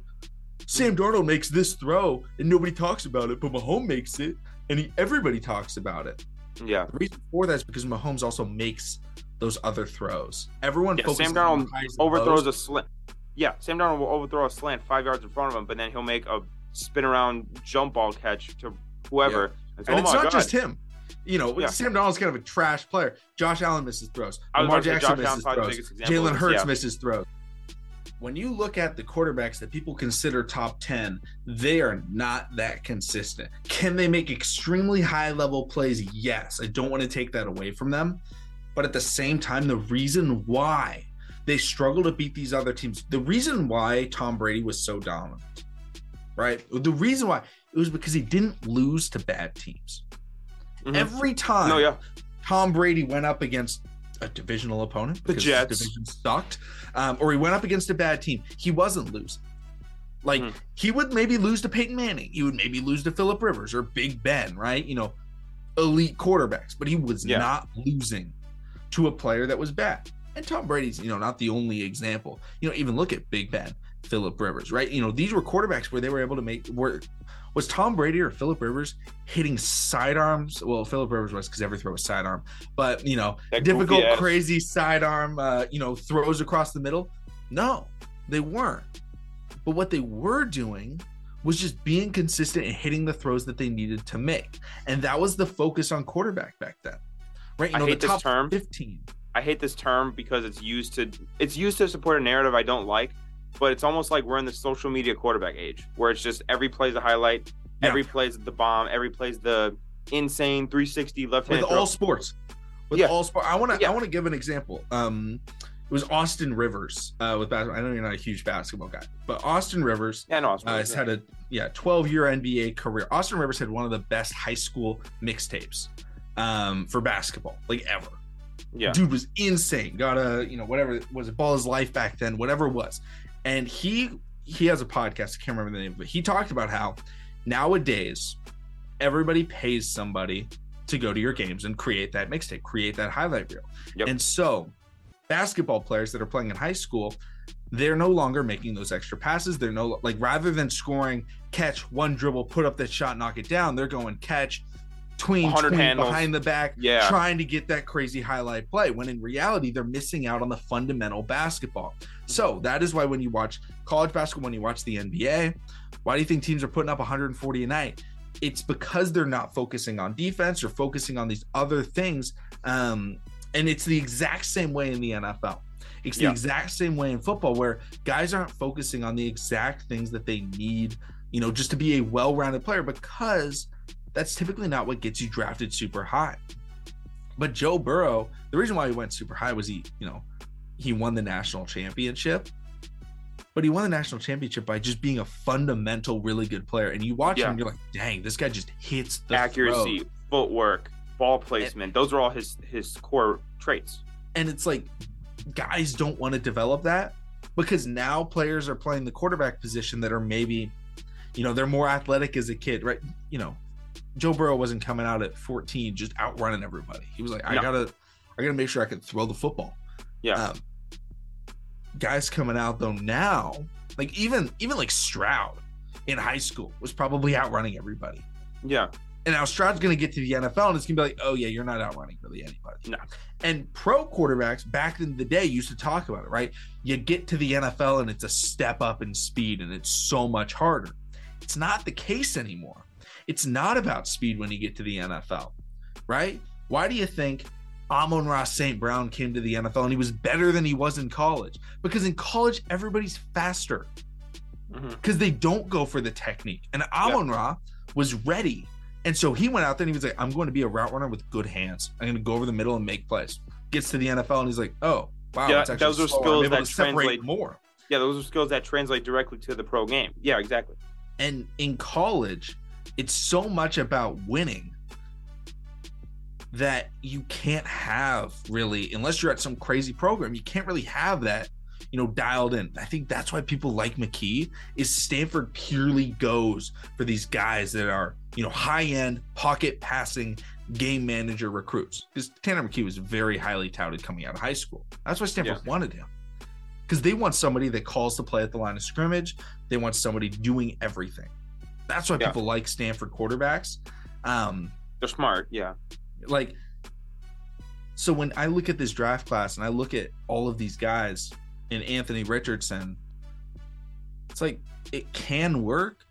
Sam Darnold makes this throw and nobody talks about it, but Mahomes makes it and he, everybody talks about it. Yeah. The reason for that is because Mahomes also makes those other throws. Everyone Yeah, focuses Sam on Darnold Overthrows a slant. Yeah, Sam Darnold will overthrow a slant five yards in front of him, but then he'll make a spin around jump ball catch to whoever. And, so, and oh it's not God. just him. You know, Yeah. Sam Darnold's kind of a trash player. Josh Allen misses throws. Lamar about to say Jackson Josh misses throws. biggest example of Jalen Hurts yeah. misses throws. When you look at the quarterbacks that people consider top 10, they are not that consistent. Can they make extremely high level plays? Yes. I don't want to take that away from them. But at the same time, the reason why they struggle to beat these other teams, the reason why Tom Brady was so dominant, right? The reason why it was because he didn't lose to bad teams. Mhm. Every time No, yeah. Tom Brady went up against a divisional opponent The Jets. division sucked, um, or he went up against a bad team, he wasn't losing. Like Mhm. he would maybe lose to Peyton Manning, he would maybe lose to Philip Rivers or Big Ben, right? You know, elite quarterbacks, but he was Yeah. not losing to a player that was bad. And Tom Brady's, you know, not the only example. You know, even look at Big Ben, Philip Rivers, right? You know, these were quarterbacks where they were able to make were was Tom Brady or Philip Rivers hitting sidearms? Well, Philip Rivers was because every throw was sidearm, but you know, That difficult, crazy sidearm, uh, you know, throws across the middle. No, they weren't. But what they were doing was just being consistent and hitting the throws that they needed to make, and that was the focus on quarterback back then, right? You I hate the this term. fifteen. I hate this term because it's used to it's used to support a narrative I don't like, but it's almost like we're in the social media quarterback age where it's just every play's a highlight, Yeah. every play's the bomb, every play's the insane 360 left with hand all sports. With Yeah. all sport, I want to. Yeah. I want to give an example. Um, it was Austin Rivers uh, with basketball. I know you're not a huge basketball guy, but Austin Rivers Yeah, no, it's uh, has had a yeah 12 year NBA career. Austin Rivers had one of the best high school mixtapes um, for basketball, like ever. yeah. Dude was insane. Got a you know whatever was it Ballislife back then, whatever it was, and he he has a podcast. I can't remember the name, but he talked about how nowadays everybody pays somebody to go to your games and create that mixtape, create that highlight reel. Yep. And so basketball players that are playing in high school, they're no longer making those extra passes. They're no like rather than scoring, catch one dribble, put up that shot, knock it down. They're going catch, tween, tween behind the back, yeah. trying to get that crazy highlight play. When in reality, they're missing out on the fundamental basketball. So that is why when you watch college basketball, when you watch the NBA, why do you think teams are putting up 140 a night? It's because they're not focusing on defense or focusing on these other things. Um, and it's the exact same way in the NFL. It's the yeah. exact same way in football where guys aren't focusing on the exact things that they need, you know, just to be a well-rounded player because that's typically not what gets you drafted super high. But Joe Burrow, the reason why he went super high was he, you know, he won the national championship. But he won the national championship by just being a fundamental, really good player. And you watch yeah. him, you're like, dang, this guy just hits the accuracy, footwork, ball placement. And, those are all his his core traits. And it's like guys don't want to develop that because now players are playing the quarterback position that are maybe, you know, they're more athletic as a kid, right? You know, Joe Burrow wasn't coming out at 14 just outrunning everybody. He was like, I no. gotta, I gotta make sure I can throw the football. Yeah. Um, guys coming out though now, like even even like Stroud in high school was probably outrunning everybody. Yeah. And now Stroud's going to get to the NFL and it's going to be like, oh, yeah, you're not outrunning really anybody. No. And pro quarterbacks back in the day used to talk about it, right? You get to the NFL and it's a step up in speed and it's so much harder. It's not the case anymore. It's not about speed when you get to the NFL, right? Why do you think Amon-Ra St. Brown came to the NFL and he was better than he was in college? Because in college, everybody's faster because mm-hmm. they don't go for the technique. And Amon Ra was ready and so he went out there and he was like, I'm going to be a route runner with good hands. I'm going to go over the middle and make plays. Gets to the NFL and he's like, oh, wow. Yeah, those are skills that translate more. Yeah, those are skills that translate directly to the pro game. Yeah, exactly. And in college, it's so much about winning that you can't have really, unless you're at some crazy program, you can't really have that you know, dialed in. I think that's why people like McKee is Stanford purely goes for these guys that are, you know, high end pocket passing game manager recruits. Because Tanner McKee was very highly touted coming out of high school. That's why Stanford yeah. wanted him. Because they want somebody that calls the play at the line of scrimmage. They want somebody doing everything. That's why yeah. people like Stanford quarterbacks. Um, They're smart, yeah. Like, so when I look at this draft class and I look at all of these guys, and Anthony Richardson, it's like it can work.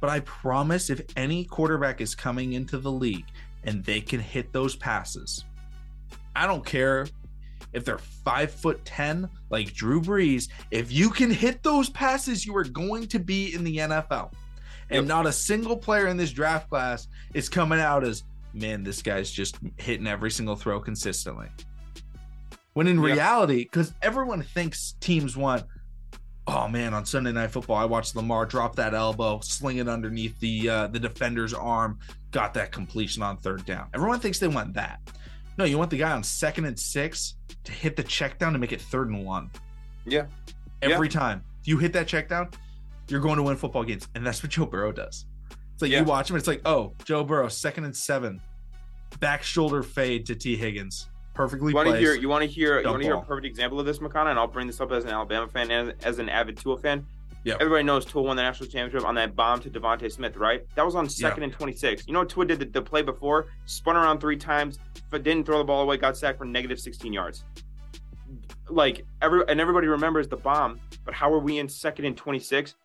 But I promise if any quarterback is coming into the league and they can hit those passes, I don't care if they're five foot 10 like Drew Brees, if you can hit those passes, you are going to be in the NFL. And yep. not a single player in this draft class is coming out as, man, this guy's just hitting every single throw consistently. When in yep. reality, because everyone thinks teams want, oh man, on Sunday Night Football, I watched Lamar drop that elbow, sling it underneath the uh, the defender's arm, got that completion on third down. Everyone thinks they want that. No, you want the guy on second and six to hit the check down to make it third and one. Yeah. Every yeah. time you hit that check down, you're going to win football games. And that's what Joe Burrow does. It's like yeah. you watch him, it's like, oh, Joe Burrow, second and seven, back shoulder fade to Tee Higgins perfectly you want to hear you want to hear you want to hear a perfect example of this Makana, and I'll bring this up as an Alabama fan and as an avid Tua fan. Yeah. Everybody knows Tua won the national championship on that bomb to DeVonta Smith, right? That was on second and 26. You know what Tua did the, the, play before? Spun around three times, but didn't throw the ball away, got sacked for negative 16 yards. Like every and everybody remembers the bomb, but how are we in second and 26?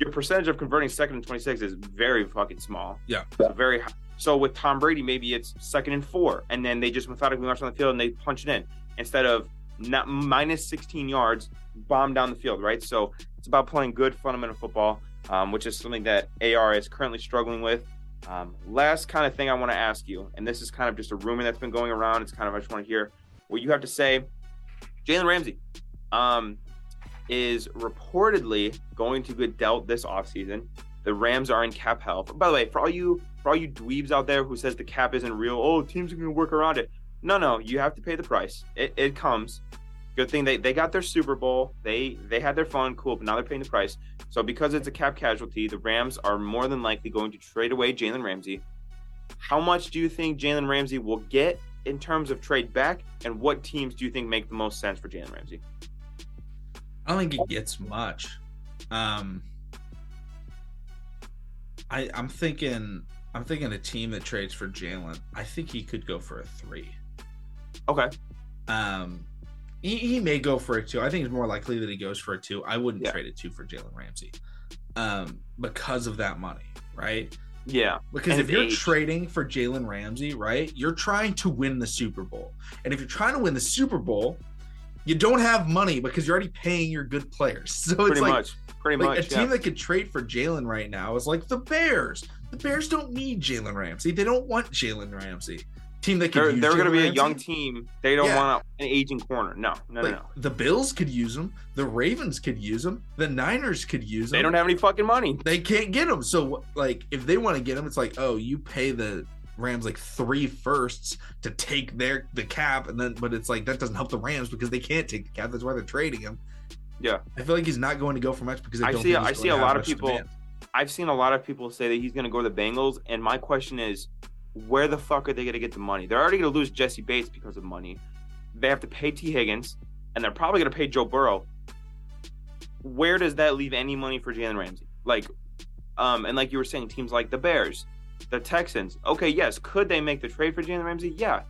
Your percentage of converting second and 26 is very fucking small. Yeah. It's very high. So with Tom Brady, maybe it's second and four, and then they just methodically march on the field and they punch it in instead of not minus 16 yards, bomb down the field, right? So it's about playing good fundamental football, um, which is something that AR is currently struggling with. Um, last kind of thing I want to ask you, and this is kind of just a rumor that's been going around. It's kind of I just want to hear what you have to say. Jalen Ramsey um, is reportedly going to get dealt this offseason. The Rams are in cap health. By the way, for all you for all you dweebs out there who says the cap isn't real, oh, teams are going to work around it. No, no, you have to pay the price. It, it comes. Good thing they, they got their Super Bowl. They they had their fun, cool, but now they're paying the price. So because it's a cap casualty, the Rams are more than likely going to trade away Jalen Ramsey. How much do you think Jalen Ramsey will get in terms of trade back, and what teams do you think make the most sense for Jalen Ramsey? I don't think he gets much. Um, I I'm thinking I'm thinking a team that trades for Jalen. I think he could go for a three. Okay. Um, he, he may go for a two. I think it's more likely that he goes for a two. I wouldn't Yeah. trade a two for Jalen Ramsey, um, because of that money, right? Yeah. Because if you're age. trading for Jalen Ramsey, right, you're trying to win the Super Bowl. And if you're trying to win the Super Bowl, you don't have money because you're already paying your good players. [laughs] So it's Pretty like, much. Pretty like much. a team yeah. that could trade for Jalen right now is like the Bears. The Bears don't need Jalen Ramsey. They don't want Jalen Ramsey. Team that could They're, they're going to be a young team. They don't Yeah. want an aging corner. No, no, Like, no. The Bills could use him. The Ravens could use him. The Niners could use them. They don't have any fucking money. they can't get them. So like if they want to get them, it's like, oh, you pay the Rams like three firsts to take their the cap, and then but it's like that doesn't help the Rams because they can't take the cap. That's why they're trading him. Yeah. I feel like he's not going to go for much because I see- I see a lot of people- demand. I've seen a lot of people say that he's going to go to the Bengals, and my question is, where the fuck are they going to get the money? They're already going to lose Jessie Bates because of money. They have to pay Tee Higgins, and they're probably going to pay Joe Burrow. Where does that leave any money for Jalen Ramsey? Like, um, and like you were saying, teams like the Bears, the Texans. Okay, yes, could they make the trade for Jalen Ramsey? Yeah.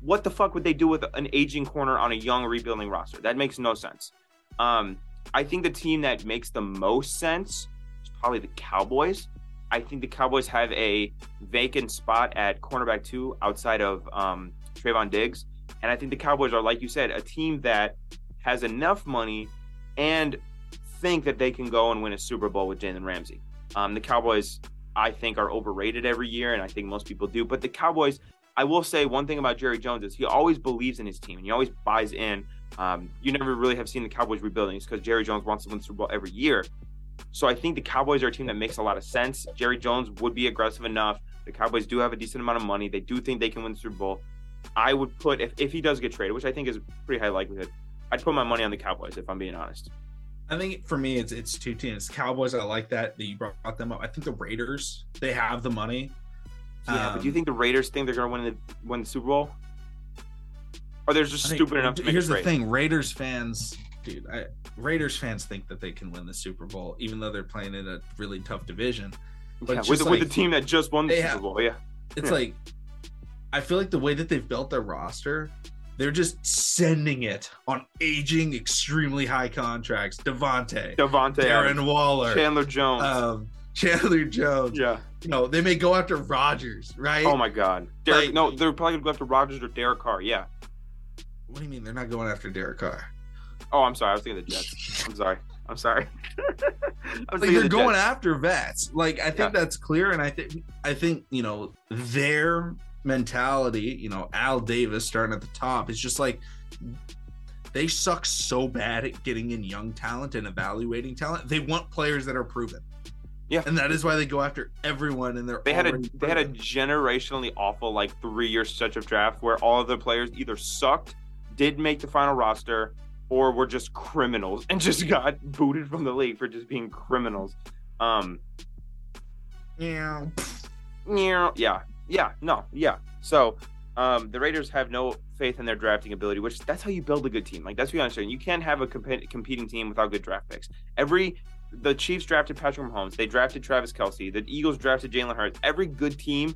What the fuck would they do with an aging corner on a young rebuilding roster? That makes no sense. Um, I think the team that makes the most sense is probably the Cowboys. I think the Cowboys have a vacant spot at cornerback two outside of um, Trevon Diggs. And I think the Cowboys are, like you said, a team that has enough money and think that they can go and win a Super Bowl with Jalen Ramsey. Um, the Cowboys, I think, are overrated every year, and I think most people do. But the Cowboys, I will say one thing about Jerry Jones is he always believes in his team and he always buys in. Um, you never really have seen the Cowboys rebuilding. Because Jerry Jones wants to win the Super Bowl every year. So I think the Cowboys are a team that makes a lot of sense. Jerry Jones would be aggressive enough. The Cowboys do have a decent amount of money. They do think they can win the Super Bowl. I would put if, if he does get traded, which I think is pretty high likelihood, I'd put my money on the Cowboys if I'm being honest. I think for me, it's it's two teams. Cowboys, I like that that you brought them up. I think the Raiders, they have the money. Yeah, but do you Um, think the Raiders think they're going to win the win the Super Bowl? Or they're just think- stupid enough to make Here's the thing: Raiders fans, dude, I, Raiders fans think that they can win the Super Bowl, even though they're playing in a really tough division. But Yeah, with, the, with the team that just won the Super have- Bowl, yeah. It's Yeah. like I feel like the way that they've built their roster, they're just sending it on aging, extremely high contracts. Davante, Davante, Darren Waller, Chandler Jones. um, Chandler Jones. yeah. You know, they may go after Rodgers, right? Oh my God. Derek, Like- no, they're probably gonna go after Rodgers or Derek Carr. Yeah. What do you mean they're not going after Derek Carr? Oh, I'm sorry. I was thinking the Jets. I'm sorry. I'm sorry. [laughs] Like they're the going Jets. after vets. Like I think that's clear, and I think I think you know their mentality. You know, Al Davis starting at the top is just like they suck so bad at getting in young talent and evaluating talent. They want players that are proven. Yeah. and that is why they go after everyone. And they're They had a already they had a generationally awful like three year stretch of draft where all of the players either sucked, did make the final roster, or were just criminals and just got booted from the league for just being criminals. Um, yeah. Yeah, yeah, yeah, no, yeah. So, um, the Raiders have no faith in their drafting ability, which that's how you build a good team. Like that's what you understand. You can't have a comp- competing team without good draft picks. Every the Chiefs drafted Patrick Mahomes, they drafted Travis Kelce, the Eagles drafted Jalen Hurts. Every good team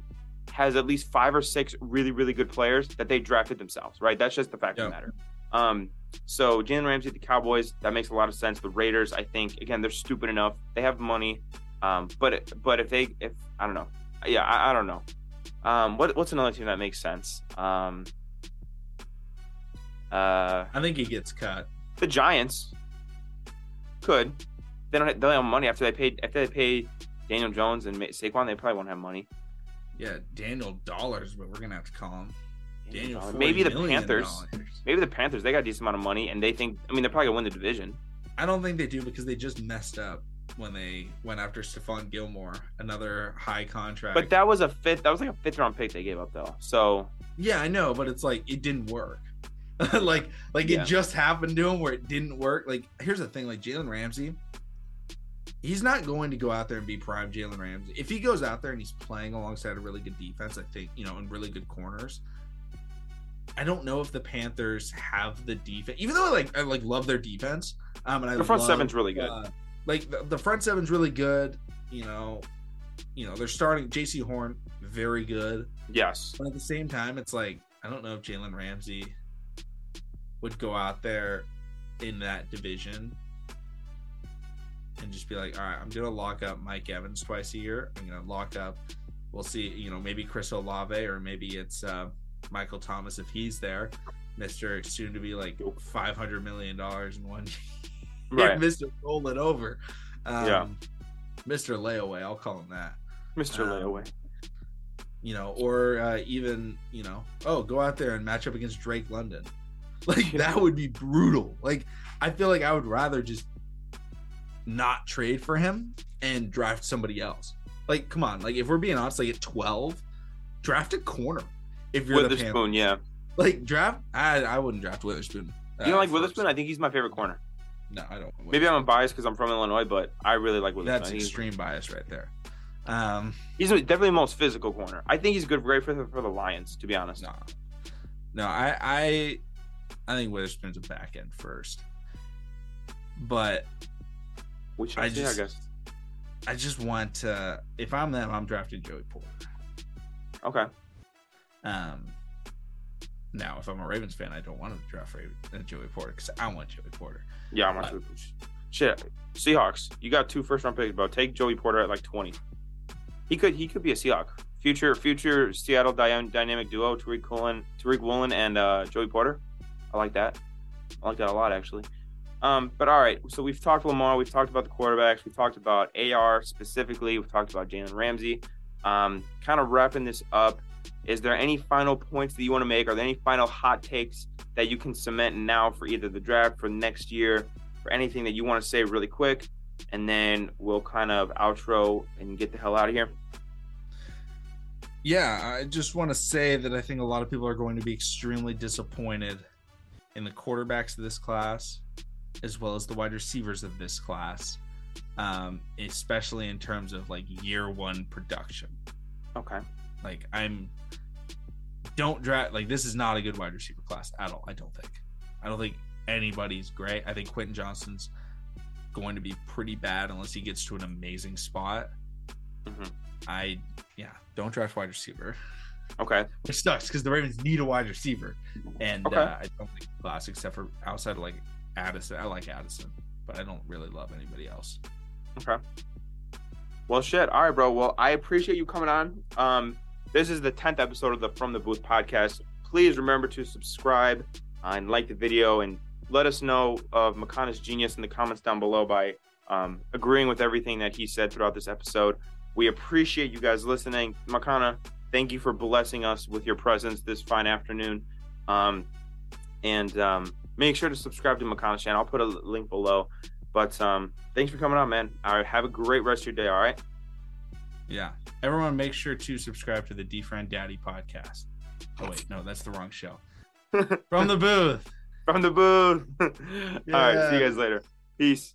has at least five or six really, really good players that they drafted themselves. Right? That's just the fact of the matter. Um, so Jalen Ramsey, the Cowboys, that makes a lot of sense. The Raiders, I think, again, they're stupid enough. They have money, um, but but if they, if I don't know, yeah, I, I don't know. Um, what what's another team that makes sense? Um, uh, I think he gets cut. the Giants could. They don't. Have, they don't have money after they paid. After they pay Daniel Jones and Saquon, they probably won't have money. Yeah, Daniel Dollars, but we're gonna have to call him Daniel. Dollars. 40 Maybe the Panthers. dollars. Maybe the Panthers. They got a decent amount of money, and they think. I mean, they're probably gonna win the division. I don't think they do because they just messed up when they went after Stephon Gilmore, another high contract. But that was a fifth. That was like a fifth round pick they gave up though. So yeah, I know, but it's like it didn't work. [laughs] like like Yeah. it just happened to him where it didn't work. Like here's the thing, like Jalen Ramsey, he's not going to go out there and be prime Jalen Ramsey. If he goes out there and he's playing alongside a really good defense, I think, you know, and really good corners, I don't know if the Panthers have the defense, even though I like I like love their defense. Um, and I the front love, seven's really good. uh, like the, the front seven's really good. You know, you know they're starting Jaycee Horn very good, yes. but at the same time, it's like I don't know if Jalen Ramsey would go out there in that division and just be like, all right, I'm gonna lock up Mike Evans twice a year. I'm gonna lock up. We'll see. You know, maybe Chris Olave or maybe it's uh, Michael Thomas if he's there. Mister soon to be like 500 million dollars in one year. [laughs] Right. Mister roll it over. Um, Yeah. Mister layaway. I'll call him that Mr. um, Layaway. you know, or uh, even you know, oh, go out there and match up against Drake London. [laughs] Like that would be brutal. Like I feel like I would rather just not trade for him and draft somebody else. Like, come on, like if we're being honest, like at twelve, draft a corner. If you're the. Witherspoon, yeah. like draft, I I wouldn't draft Witherspoon. You don't uh, like first. Witherspoon? I think he's my favorite corner. No, I don't. Maybe I'm biased because I'm from Illinois, but I really like Witherspoon. That's think he's- extreme bias right there. Um, He's definitely the most physical corner. I think he's good, great for the, for the Lions, to be honest. No, no, I, I, I think Witherspoon's a back end first, but Which I I, just- I guess. I just want to. If I'm them, I'm drafting Joey Porter. Okay. Um, now if I'm a Ravens fan, I don't want to draft uh, Joey Porter because I want Joey Porter. Yeah, I'm not sure. Shit. Seahawks. You got two first round picks, bro. Take Joey Porter at like 20. He could he could be a Seahawk. Future future Seattle dy- dynamic duo, Tariq Woolen, Tariq Woolen and uh, Joey Porter. I like that. I like that a lot actually. Um, but all right, so we've talked Lamar, we've talked about the quarterbacks, we've talked about AR specifically, we've talked about Jalen Ramsey. Um, kind of wrapping this up, is there any final points that you want to make? Are there any final hot takes that you can cement now for either the draft for next year, for anything that you want to say really quick? And then we'll kind of outro and get the hell out of here. Yeah, I just want to say that I think a lot of people are going to be extremely disappointed in the quarterbacks of this class, as well as the wide receivers of this class, um, especially in terms of like year one production. Okay. Like I'm don't draft like this is not a good wide receiver class at all. I don't think. I don't think anybody's great. I think Quentin Johnston's going to be pretty bad unless he gets to an amazing spot. Mhm. I yeah, don't draft wide receiver, Okay. which sucks because the Ravens need a wide receiver, and Okay. uh, I don't think class except for outside of like Addison. I like Addison, but I don't really love anybody else. Okay. Well, shit. All right, bro. Well, I appreciate you coming on. Um, this is the tenth episode of the From the Booth podcast. Please remember to subscribe uh, and like the video, and let us know of Makana's genius in the comments down below by um, agreeing with everything that he said throughout this episode. We appreciate you guys listening. Makana, thank you for blessing us with your presence this fine afternoon. Um, and um, make sure to subscribe to Makana's channel. I'll put a link below. But um, thanks for coming on, man. All right, have a great rest of your day. All right. Yeah. Everyone make sure to subscribe to the D Friend Daddy podcast. Oh wait, no, that's the wrong show. [laughs] From the booth. From the booth. [laughs] All right. See you guys later. Peace.